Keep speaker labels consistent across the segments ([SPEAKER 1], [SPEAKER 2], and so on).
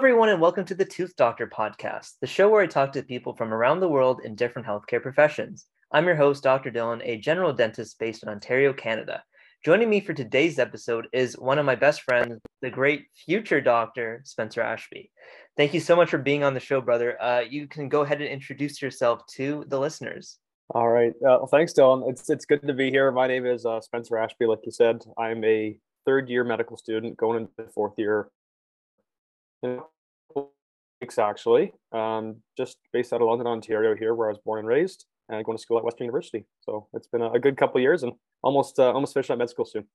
[SPEAKER 1] everyone, and welcome to the Tooth Doctor podcast, the show where I talk to people from around the world in different healthcare professions. I'm your host, Dr. Dylan, a general dentist based in Ontario, Canada. Joining me for today's episode is one of my best friends, the great future doctor, Spencer Ashby. Thank you so much for being on the show, brother. Uh, you can go ahead and introduce yourself to the listeners.
[SPEAKER 2] All right. Uh, thanks, Dylan. It's, it's good to be here. My name is uh, Spencer Ashby, like you said. I'm a third year medical student going into the fourth year in weeks, actually. Um, just based out of London, Ontario, here, where I was born and raised and going to school at Western University. So it's been a, good couple years and almost uh, almost finishing up med school soon.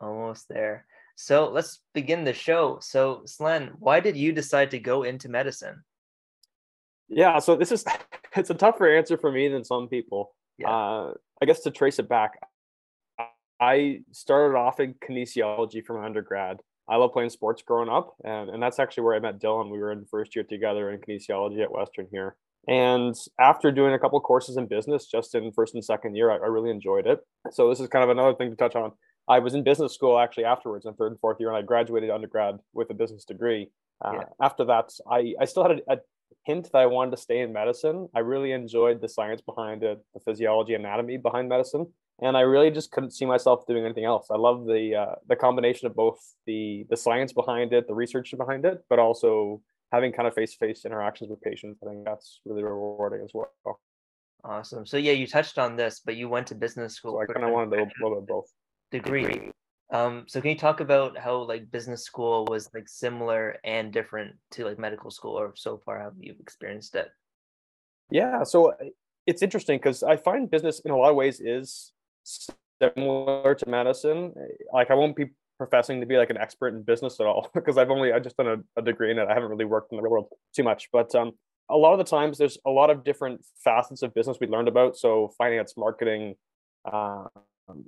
[SPEAKER 1] Almost there. So let's begin the show. So Slen, why did you decide to go into medicine?
[SPEAKER 2] Yeah, so this is it's a tougher answer for me than some people. Yeah. Uh, I guess to trace it back, I started off in kinesiology from undergrad. I love playing sports growing up, and, and that's actually where I met Dylan. We were in first year together in kinesiology at Western here. And after doing a couple courses in business, just in first and second year, I, I, really enjoyed it. So this is kind of another thing to touch on. I was in business school actually afterwards in third and fourth year, and I graduated undergrad with a business degree. Uh, yeah. After that, I, I still had a, a, hint that I wanted to stay in medicine. I really enjoyed the science behind it, the physiology, anatomy behind medicine, and I really just couldn't see myself doing anything else. I love the uh, the combination of both the the science behind it, the research behind it, but also having kind of face-to-face interactions with patients. I think that's really rewarding as well.
[SPEAKER 1] Awesome. So yeah you touched on this but you went to business school so
[SPEAKER 2] i kind of wanted a little bit both.
[SPEAKER 1] degree. Um so can you talk about how like business school was like similar and different to like medical school or so far have you've experienced it?
[SPEAKER 2] Yeah so it's interesting because i find business in a lot of ways is similar to medicine like i won't be professing to be like an expert in business at all because I've only I just done a, a, degree in it. I haven't really worked in the real world too much, but um, a lot of the times there's a lot of different facets of business we learned about. So finance, marketing, uh,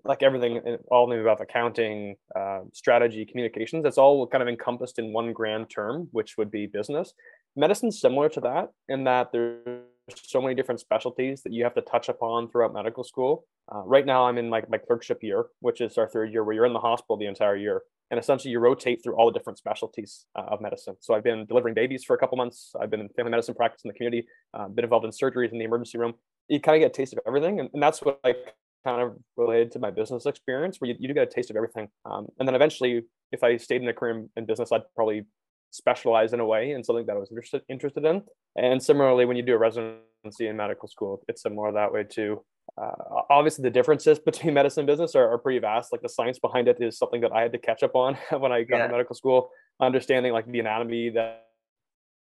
[SPEAKER 2] like everything, all about accounting, uh, strategy, communications. It's all kind of encompassed in one grand term, which would be business. Medicine's similar to that in that there's so many different specialties that you have to touch upon throughout medical school. Uh, right now, I'm in my, my clerkship year, which is our third year, where you're in the hospital the entire year. And essentially, you rotate through all the different specialties uh, of medicine. So I've been delivering babies for a couple months. I've been in family medicine practice in the community, uh, been involved in surgeries in the emergency room. You kind of get a taste of everything. And, and that's what I kind of related to my business experience, where you, you do get a taste of everything. Um, and then eventually, if I stayed in a career in business, I'd probably specialize in a way in something that I was interested interested in. And similarly, when you do a residency in medical school, it's similar that way too. Uh, obviously, the differences between medicine and business are, are, pretty vast. Like the science behind it is something that I had to catch up on when I got yeah. to medical school. Understanding like the anatomy that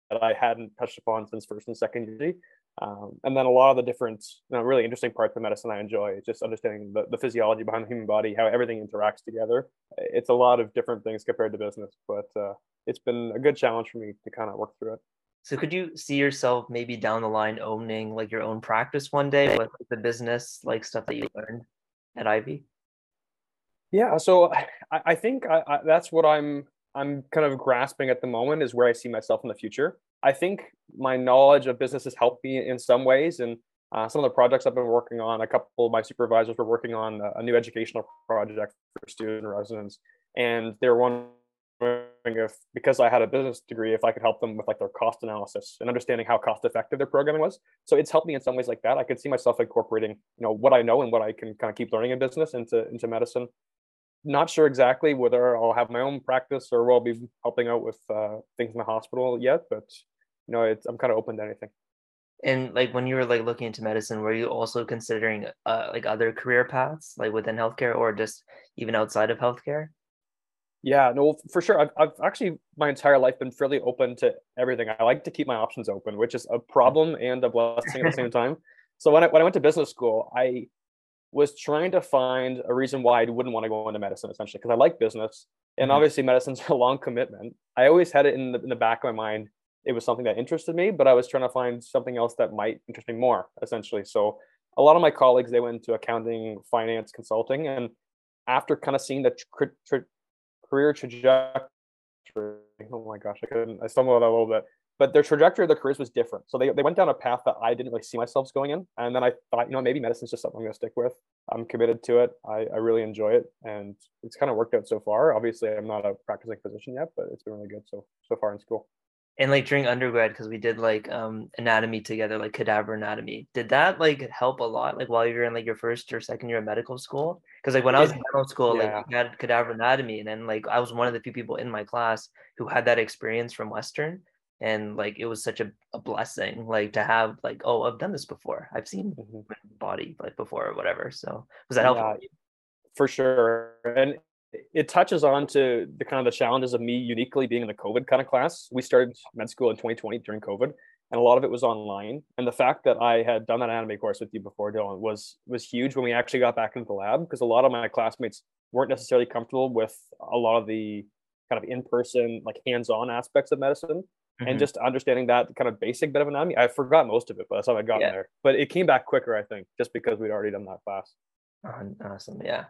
[SPEAKER 2] that I hadn't touched upon since first and second year. Um, and then a lot of the different, you know, really interesting parts of medicine I enjoy, is just understanding the, the physiology behind the human body, how everything interacts together. It's a lot of different things compared to business, but uh, it's been a good challenge for me to kind of work through it.
[SPEAKER 1] So could you see yourself maybe down the line owning like your own practice one day with the business like stuff that you learned at Ivey?
[SPEAKER 2] Yeah, so I, I think I, I, that's what I'm I'm kind of grasping at the moment is where I see myself in the future. I think my knowledge of business has helped me in some ways, and uh, some of the projects I've been working on. A couple of my supervisors were working on a, new educational project for student residents, and they're wondering if because I had a business degree, if I could help them with like their cost analysis and understanding how cost effective their programming was. So it's helped me in some ways like that. I could see myself incorporating, you know, what I know and what I can kind of keep learning in business into into medicine not sure exactly whether I'll have my own practice or will be helping out with uh, things in the hospital yet, but you know, it's, I'm kind of open to anything.
[SPEAKER 1] And like when you were like looking into medicine, were you also considering uh, like other career paths, like within healthcare or just even outside of healthcare?
[SPEAKER 2] Yeah, no, for sure. I've, I've actually my entire life been fairly open to everything. I like to keep my options open, which is a problem and a blessing at the same time. So when I when I went to business school, I was trying to find a reason why I wouldn't want to go into medicine essentially because I like business and mm-hmm. obviously medicine's a long commitment. I always had it in the, in the back of my mind. It was something that interested me, but I was trying to find something else that might interest me more essentially. So a lot of my colleagues, they went into accounting, finance, consulting. And after kind of seeing the tra- tra- career trajectory, oh my gosh, I couldn't, I stumbled a little bit but their trajectory of their careers was different. So they, they went down a path that I didn't really see myself going in. And then I thought, you know, maybe medicine's just something I'm going to stick with. I'm committed to it. I, I really enjoy it. And it's kind of worked out so far. Obviously, I'm not a practicing physician yet, but it's been really good so, so far in school.
[SPEAKER 1] and like during undergrad because we did like um anatomy together like cadaver anatomy did that like help a lot like while you're in like your first or second year of medical school because like when i was in medical school yeah. like we had cadaver anatomy and then like i was one of the few people in my class who had that experience from western and like it was such a, a blessing like to have like oh i've done this before i've seen mm-hmm. body like before or whatever so was that helpful yeah,
[SPEAKER 2] for sure and it touches on to the kind of the challenges of me uniquely being in the COVID kind of class. We started med school in 2020 during COVID, and a lot of it was online. And the fact that I had done that anatomy course with you before, Dylan, was was huge when we actually got back into the lab because a lot of my classmates weren't necessarily comfortable with a lot of the kind of in-person, like hands-on aspects of medicine. Mm-hmm. And just understanding that kind of basic bit of anatomy, I forgot most of it, but that's how I got yeah. there. But it came back quicker, I think, just because we'd already done that class.
[SPEAKER 1] Awesome. Yeah.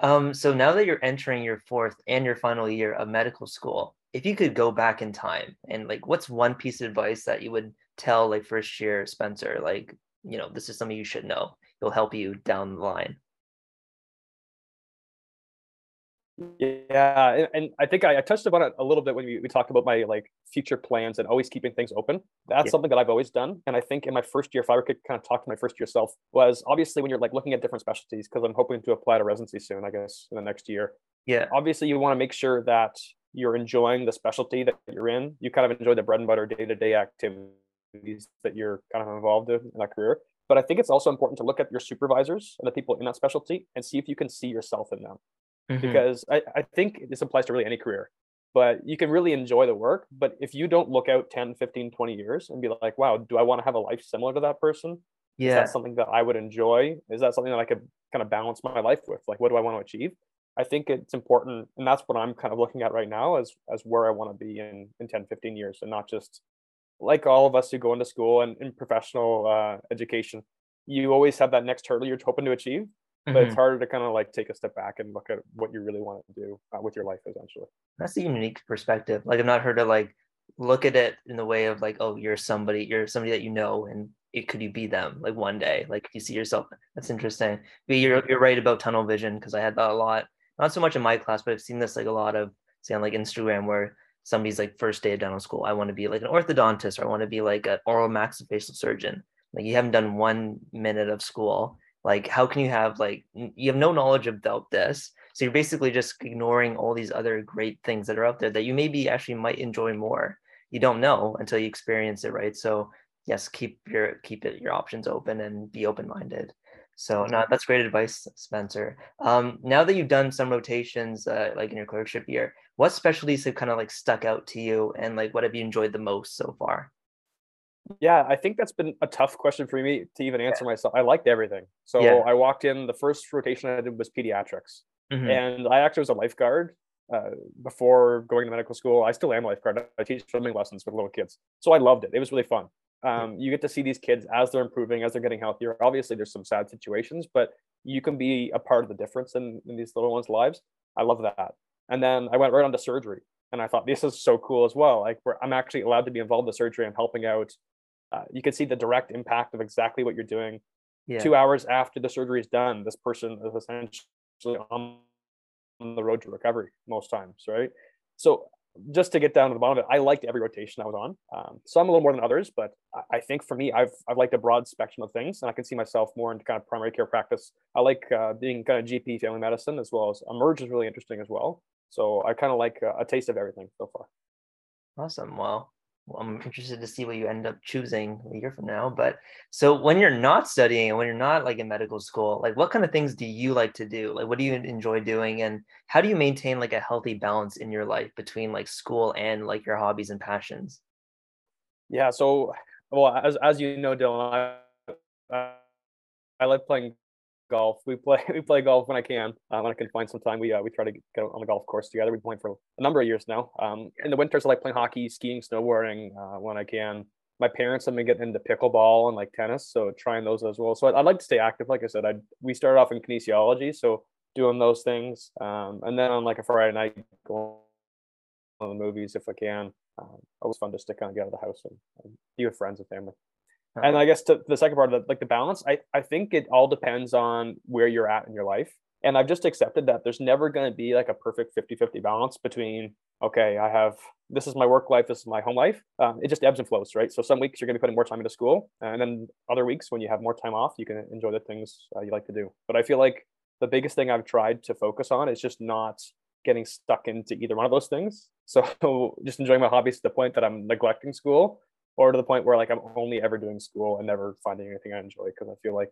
[SPEAKER 1] Um, so now that you're entering your fourth and your final year of medical school, if you could go back in time and like what's one piece of advice that you would tell like first year Spencer, like, you know, this is something you should know. It'll help you down the line.
[SPEAKER 2] Yeah, and I think I, I, touched upon it a little bit when we, we talked about my like future plans and always keeping things open. That's yeah. something that I've always done. And I think in my first year, if I could kind of talk to my first year self, was obviously when you're like looking at different specialties, because I'm hoping to apply to residency soon, I guess, in the next year.
[SPEAKER 1] Yeah.
[SPEAKER 2] Obviously, you want to make sure that you're enjoying the specialty that you're in. You kind of enjoy the bread and butter day to day activities that you're kind of involved in in that career. But I think it's also important to look at your supervisors and the people in that specialty and see if you can see yourself in them mm-hmm. because I, I think this applies to really any career but you can really enjoy the work but if you don't look out 10 15 20 years and be like wow do i want to have a life similar to that person? Yeah is that something that i would enjoy? Is that something that i could kind of balance my life with? Like what do i want to achieve? I think it's important and that's what i'm kind of looking at right now as as where i want to be in in 10 15 years and not just like all of us who go into school and in professional uh, education you always have that next hurdle you're hoping to achieve but mm-hmm. it's harder to kind of like take a step back and look at what you really want to do uh, with your life essentially
[SPEAKER 1] that's a unique perspective. Like i've not heard of like look at it in the way of like oh you're somebody you're somebody that you know and it could you be them like one day? Like you see yourself that's interesting. But you're, you're right about tunnel vision because i had that a lot not so much in my class but i've seen this like a lot of say on like instagram where somebody's like first day of dental school i want to be like an orthodontist or i want to be like an oral maxillofacial surgeon. Like you haven't done one minute of school like how can you have like you have no knowledge about this so you're basically just ignoring all these other great things that are out there that you maybe actually might enjoy more. You don't know until you experience it right? So yes keep your keep it your options open and be open-minded. So no, that's great advice spencer. Um, now that you've done some rotations uh, like in your clerkship year what specialties have kind of like stuck out to you and like what have you enjoyed the most so far
[SPEAKER 2] yeah, I think that's been a tough question for me to even answer myself. I liked everything. So yeah. I walked in, the first rotation I did was pediatrics. Mm-hmm. And I actually was a lifeguard uh, before going to medical school. I still am a lifeguard. I teach swimming lessons with little kids. So I loved it. It was really fun. Um, you get to see these kids as they're improving, as they're getting healthier. Obviously, there's some sad situations, but you can be a part of the difference in, in these little ones' lives. I love that. And then I went right on to surgery. And I thought this is so cool as well. Like I'm actually allowed to be involved in surgery. I'm helping out uh, you can see the direct impact of exactly what you're doing. Yeah. Two hours after the surgery is done, this person is essentially on the road to recovery most times, right? So just to get down to the bottom of it, I liked every rotation I was on. Um, some a little more than others, but I, I think for me, I've I've liked a broad spectrum of things, and I can see myself more into kind of primary care practice. I like uh, being kind of GP family medicine as well as emerge is really interesting as well. So I kind of like a, a taste of everything so far.
[SPEAKER 1] Awesome. Well, I'm interested to see what you end up choosing a year from now. But so when you're not studying and when you're not like in medical school, like what kind of things do you like to do? Like what do you enjoy doing and how do you maintain like a healthy balance in your life between like school and like your hobbies and passions?
[SPEAKER 2] Yeah, so well as as you know, Dylan, I, I like playing golf. We play we play golf when I can. Uh, when I can find some time, we uh, we try to get on the golf course together. We've been playing for a number of years now. Um, in the winters, I like playing hockey, skiing, snowboarding uh, when I can. My parents have been getting into pickleball and like tennis, so trying those as well. So I'd, I'd like to stay active. Like I said, I we started off in kinesiology, so doing those things, um, and then on like a Friday night, going on the movies if I can. Um, always fun just to kind of get out of the house and, and be with friends and family. And I guess to the second part of the, like the balance, I, I think it all depends on where you're at in your life. and I've just accepted that there's never going to be like a perfect 50 50 balance between, okay, I have this is my work life, this is my home life. Um, it just ebbs and flows, right? So some weeks you're going to be putting more time into school, and then other weeks when you have more time off, you can enjoy the things uh, you like to do. But I feel like the biggest thing I've tried to focus on is just not getting stuck into either one of those things. So just enjoying my hobbies to the point that I'm neglecting school or to the point where like I'm only ever doing school and never finding anything I enjoy because I feel like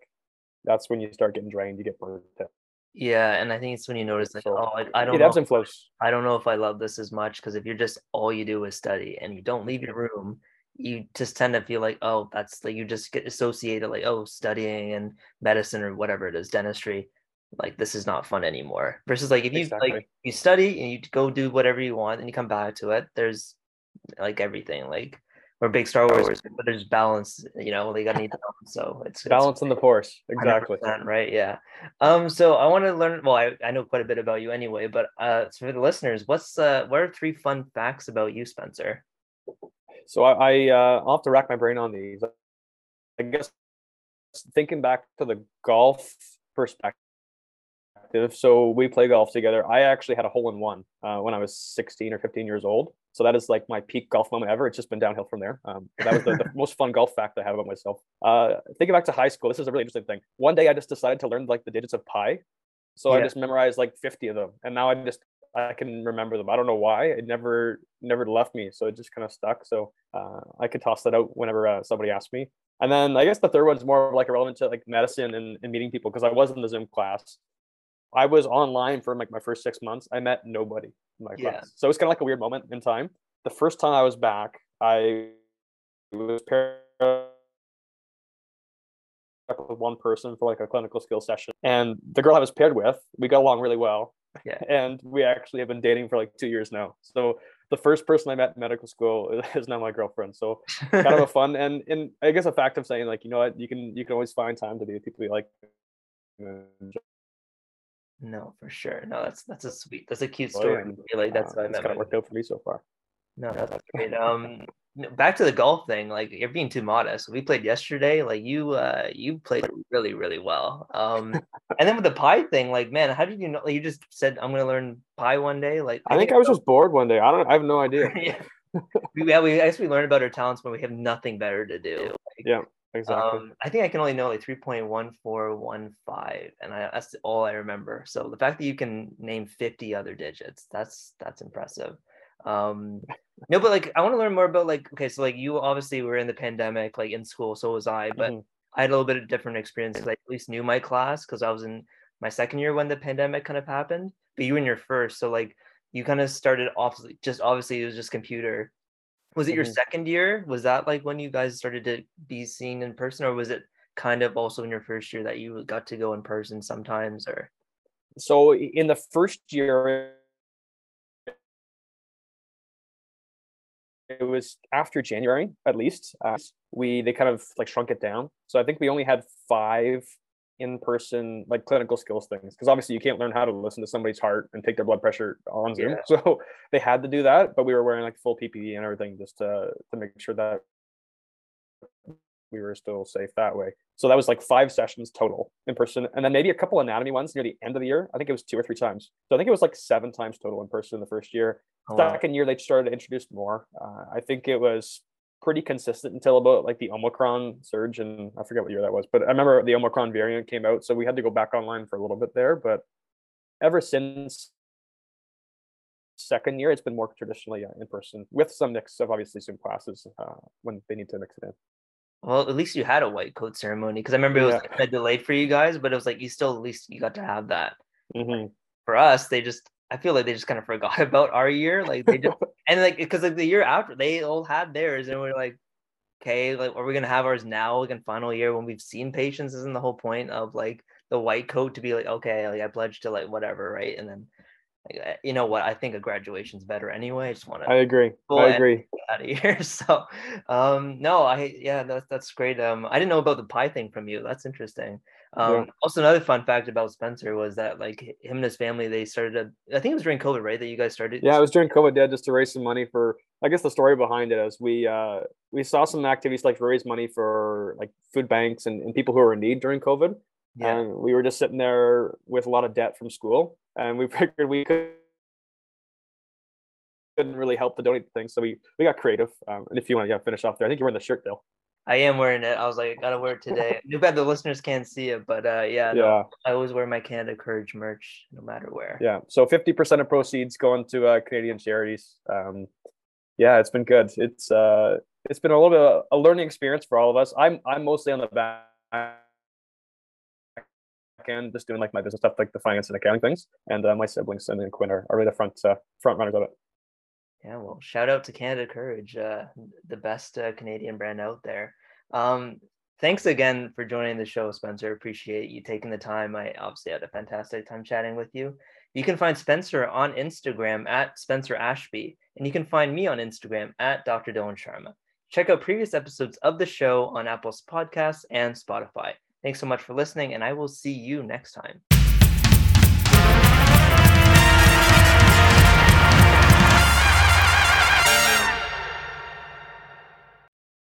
[SPEAKER 2] that's when you start getting drained, you get burnt out.
[SPEAKER 1] Yeah, and I think it's when you notice like,
[SPEAKER 2] So,
[SPEAKER 1] oh, I, I don't
[SPEAKER 2] It
[SPEAKER 1] know,
[SPEAKER 2] ebbs and flows.
[SPEAKER 1] I don't know if I love this as much because if you're just all you do is study and you don't leave your room, you just tend to feel like, oh, that's like you just get associated like, oh, studying and medicine or whatever it is, dentistry, like this is not fun anymore. Versus like if you
[SPEAKER 2] Exactly.
[SPEAKER 1] like you study and you go do whatever you want and you come back to it, there's like everything like we're big Star Wars, but there's balance, you know, they gotta need balance. So it's it's-
[SPEAKER 2] Balance in the force. Exactly.
[SPEAKER 1] right yeah um so i want to learn well I, I know quite a bit about you anyway but uh so for the listeners what's uh what are three fun facts about you spencer
[SPEAKER 2] So I, I uh, I'll have to rack my brain on these. I guess thinking back to the golf perspective. So we play golf together. I actually had a hole in one uh, when I was 16 or 15 years old. So that is like my peak golf moment ever. It's just been downhill from there. Um, that was the, the most fun golf fact I have about myself. Uh, thinking back to high school, this is a really interesting thing. One day I just decided to learn like the digits of pi. So I just memorized like 50 of them, and now I just I can remember them. I don't know why. It never never left me, so it just kind of stuck. So uh, I could toss that out whenever uh, somebody asked me. And then I guess the third one's more like relevant to like medicine and, and meeting people because I was in the Zoom class. I was online for like my first six months. I met nobody in my
[SPEAKER 1] Yeah.
[SPEAKER 2] class, so it was kind of like a weird moment in time. The first time I was back, I was paired up with one person for like a clinical skill session, and the girl I was paired with, we got along really well.
[SPEAKER 1] Yeah.
[SPEAKER 2] and we actually have been dating for like two years now. So the first person I met in medical school is now my girlfriend. So kind of a fun and and I guess a fact of saying like you know what you can you can always find time to be with people you like.
[SPEAKER 1] No for sure no that's that's a sweet that's a cute story
[SPEAKER 2] yeah.
[SPEAKER 1] Like that's
[SPEAKER 2] uh,
[SPEAKER 1] how i
[SPEAKER 2] kind of worked out for me so far.
[SPEAKER 1] no that's great um back to the golf thing like you're being too modest we played yesterday like you uh you played really really well um and then with the pi thing like man how did you know like, you just said i'm gonna learn pi one day like
[SPEAKER 2] I think I was just bored one day. I don't. I have no idea.
[SPEAKER 1] yeah. we, yeah, we I guess we learn about our talents when we have nothing better to do. Like,
[SPEAKER 2] Yeah, Exactly.
[SPEAKER 1] Um, I think I can only know like 3.1415, and I, that's all I remember. So the fact that you can name 50 other digits, that's that's impressive. Um, no, but like I want to learn more about like okay, so like you obviously were in the pandemic, like in school, so was I, but
[SPEAKER 2] Mhm.
[SPEAKER 1] I had a little bit of different experience because I at least knew my class because I was in my second year when the pandemic kind of happened, but you were in your first, so like you kind of started off just obviously it was just computer. Was it your
[SPEAKER 2] Mhm.
[SPEAKER 1] second year? Was that like when you guys started to be seen in person, or was it kind of also in your first year that you got to go in person sometimes? Or
[SPEAKER 2] So in the first year, it was after January at least. Uh, we they kind of like shrunk it down. So I think we only had five in-person like clinical skills things because obviously you can't learn how to listen to somebody's heart and take their blood pressure on Zoom.
[SPEAKER 1] Yeah.
[SPEAKER 2] So they had to do that, but we were wearing like full PPE and everything just to to make sure that we were still safe that way. So that was like five sessions total in person, and then maybe a couple anatomy ones near the end of the year. I think it was two or three times. So I think it was like seven times total in person in the first year.
[SPEAKER 1] oh, wow.
[SPEAKER 2] Second year they started to introduce more. Uh, I think it was pretty consistent until about like the Omicron surge, and I forget what year that was, but I remember the Omicron variant came out, so we had to go back online for a little bit there. But ever since second year, it's been more traditionally uh, in person with some mix of obviously some classes uh, when they need to mix it in.
[SPEAKER 1] well, at least you had a white coat ceremony because I remember it was
[SPEAKER 2] Yeah.
[SPEAKER 1] like, kind of delayed for you guys, but it was like you still at least you got to have that.
[SPEAKER 2] Mhm.
[SPEAKER 1] For us, they just I feel like they just kind of forgot about our year, like they just and like because like the year after they all had theirs and we're like okay like are we gonna have ours now like in final year when we've seen patients isn't the whole point of like the white coat to be like okay like i pledged to like whatever right? And then like, uh, you know what i think a graduation's better anyway i just want to
[SPEAKER 2] I agree. I agree.
[SPEAKER 1] out of here so um no i yeah that's that's great um i didn't know about the pi thing from you that's interesting um
[SPEAKER 2] Yeah.
[SPEAKER 1] also another fun fact about spencer was that like him and his family they started a, i think it was during covid right that you guys started
[SPEAKER 2] Yeah, it was during COVID, yeah, just to raise some money for. I guess the story behind it is we uh, we saw some activities like raise money for like food banks and, and people who are in need during COVID. Yeah. and we were just sitting there with a lot of debt from school, and we figured we could couldn't really help the donate thing, so we we got creative. Um, and if you want to yeah, finish off there, I think you're wearing the shirt, Bill.
[SPEAKER 1] I am wearing it. I was like, I gotta wear it today. Too bad the listeners can't see it, but uh, yeah, yeah. No, I always wear my Canada Courage merch, no matter where.
[SPEAKER 2] Yeah. So fifty percent of proceeds going to uh, Canadian charities. Um, yeah, it's been good. It's uh, it's been a little bit of a learning experience for all of us. I'm I'm mostly on the back end, just doing like my business stuff, like the finance and accounting things, and uh, my siblings and then Quinn are, are really the front uh, front runners of it.
[SPEAKER 1] Yeah, well, shout out to Canada Courage, uh, the best uh, Canadian brand out there. Um, thanks again for joining the show, Spencer. Appreciate you taking the time. I obviously had a fantastic time chatting with you. You can find Spencer on Instagram at Spencer Ashby, and you can find me on Instagram at Dr. Dylan Sharma. Check out previous episodes of the show on Apple's Podcasts and Spotify. Thanks so much for listening, and I will see you next time.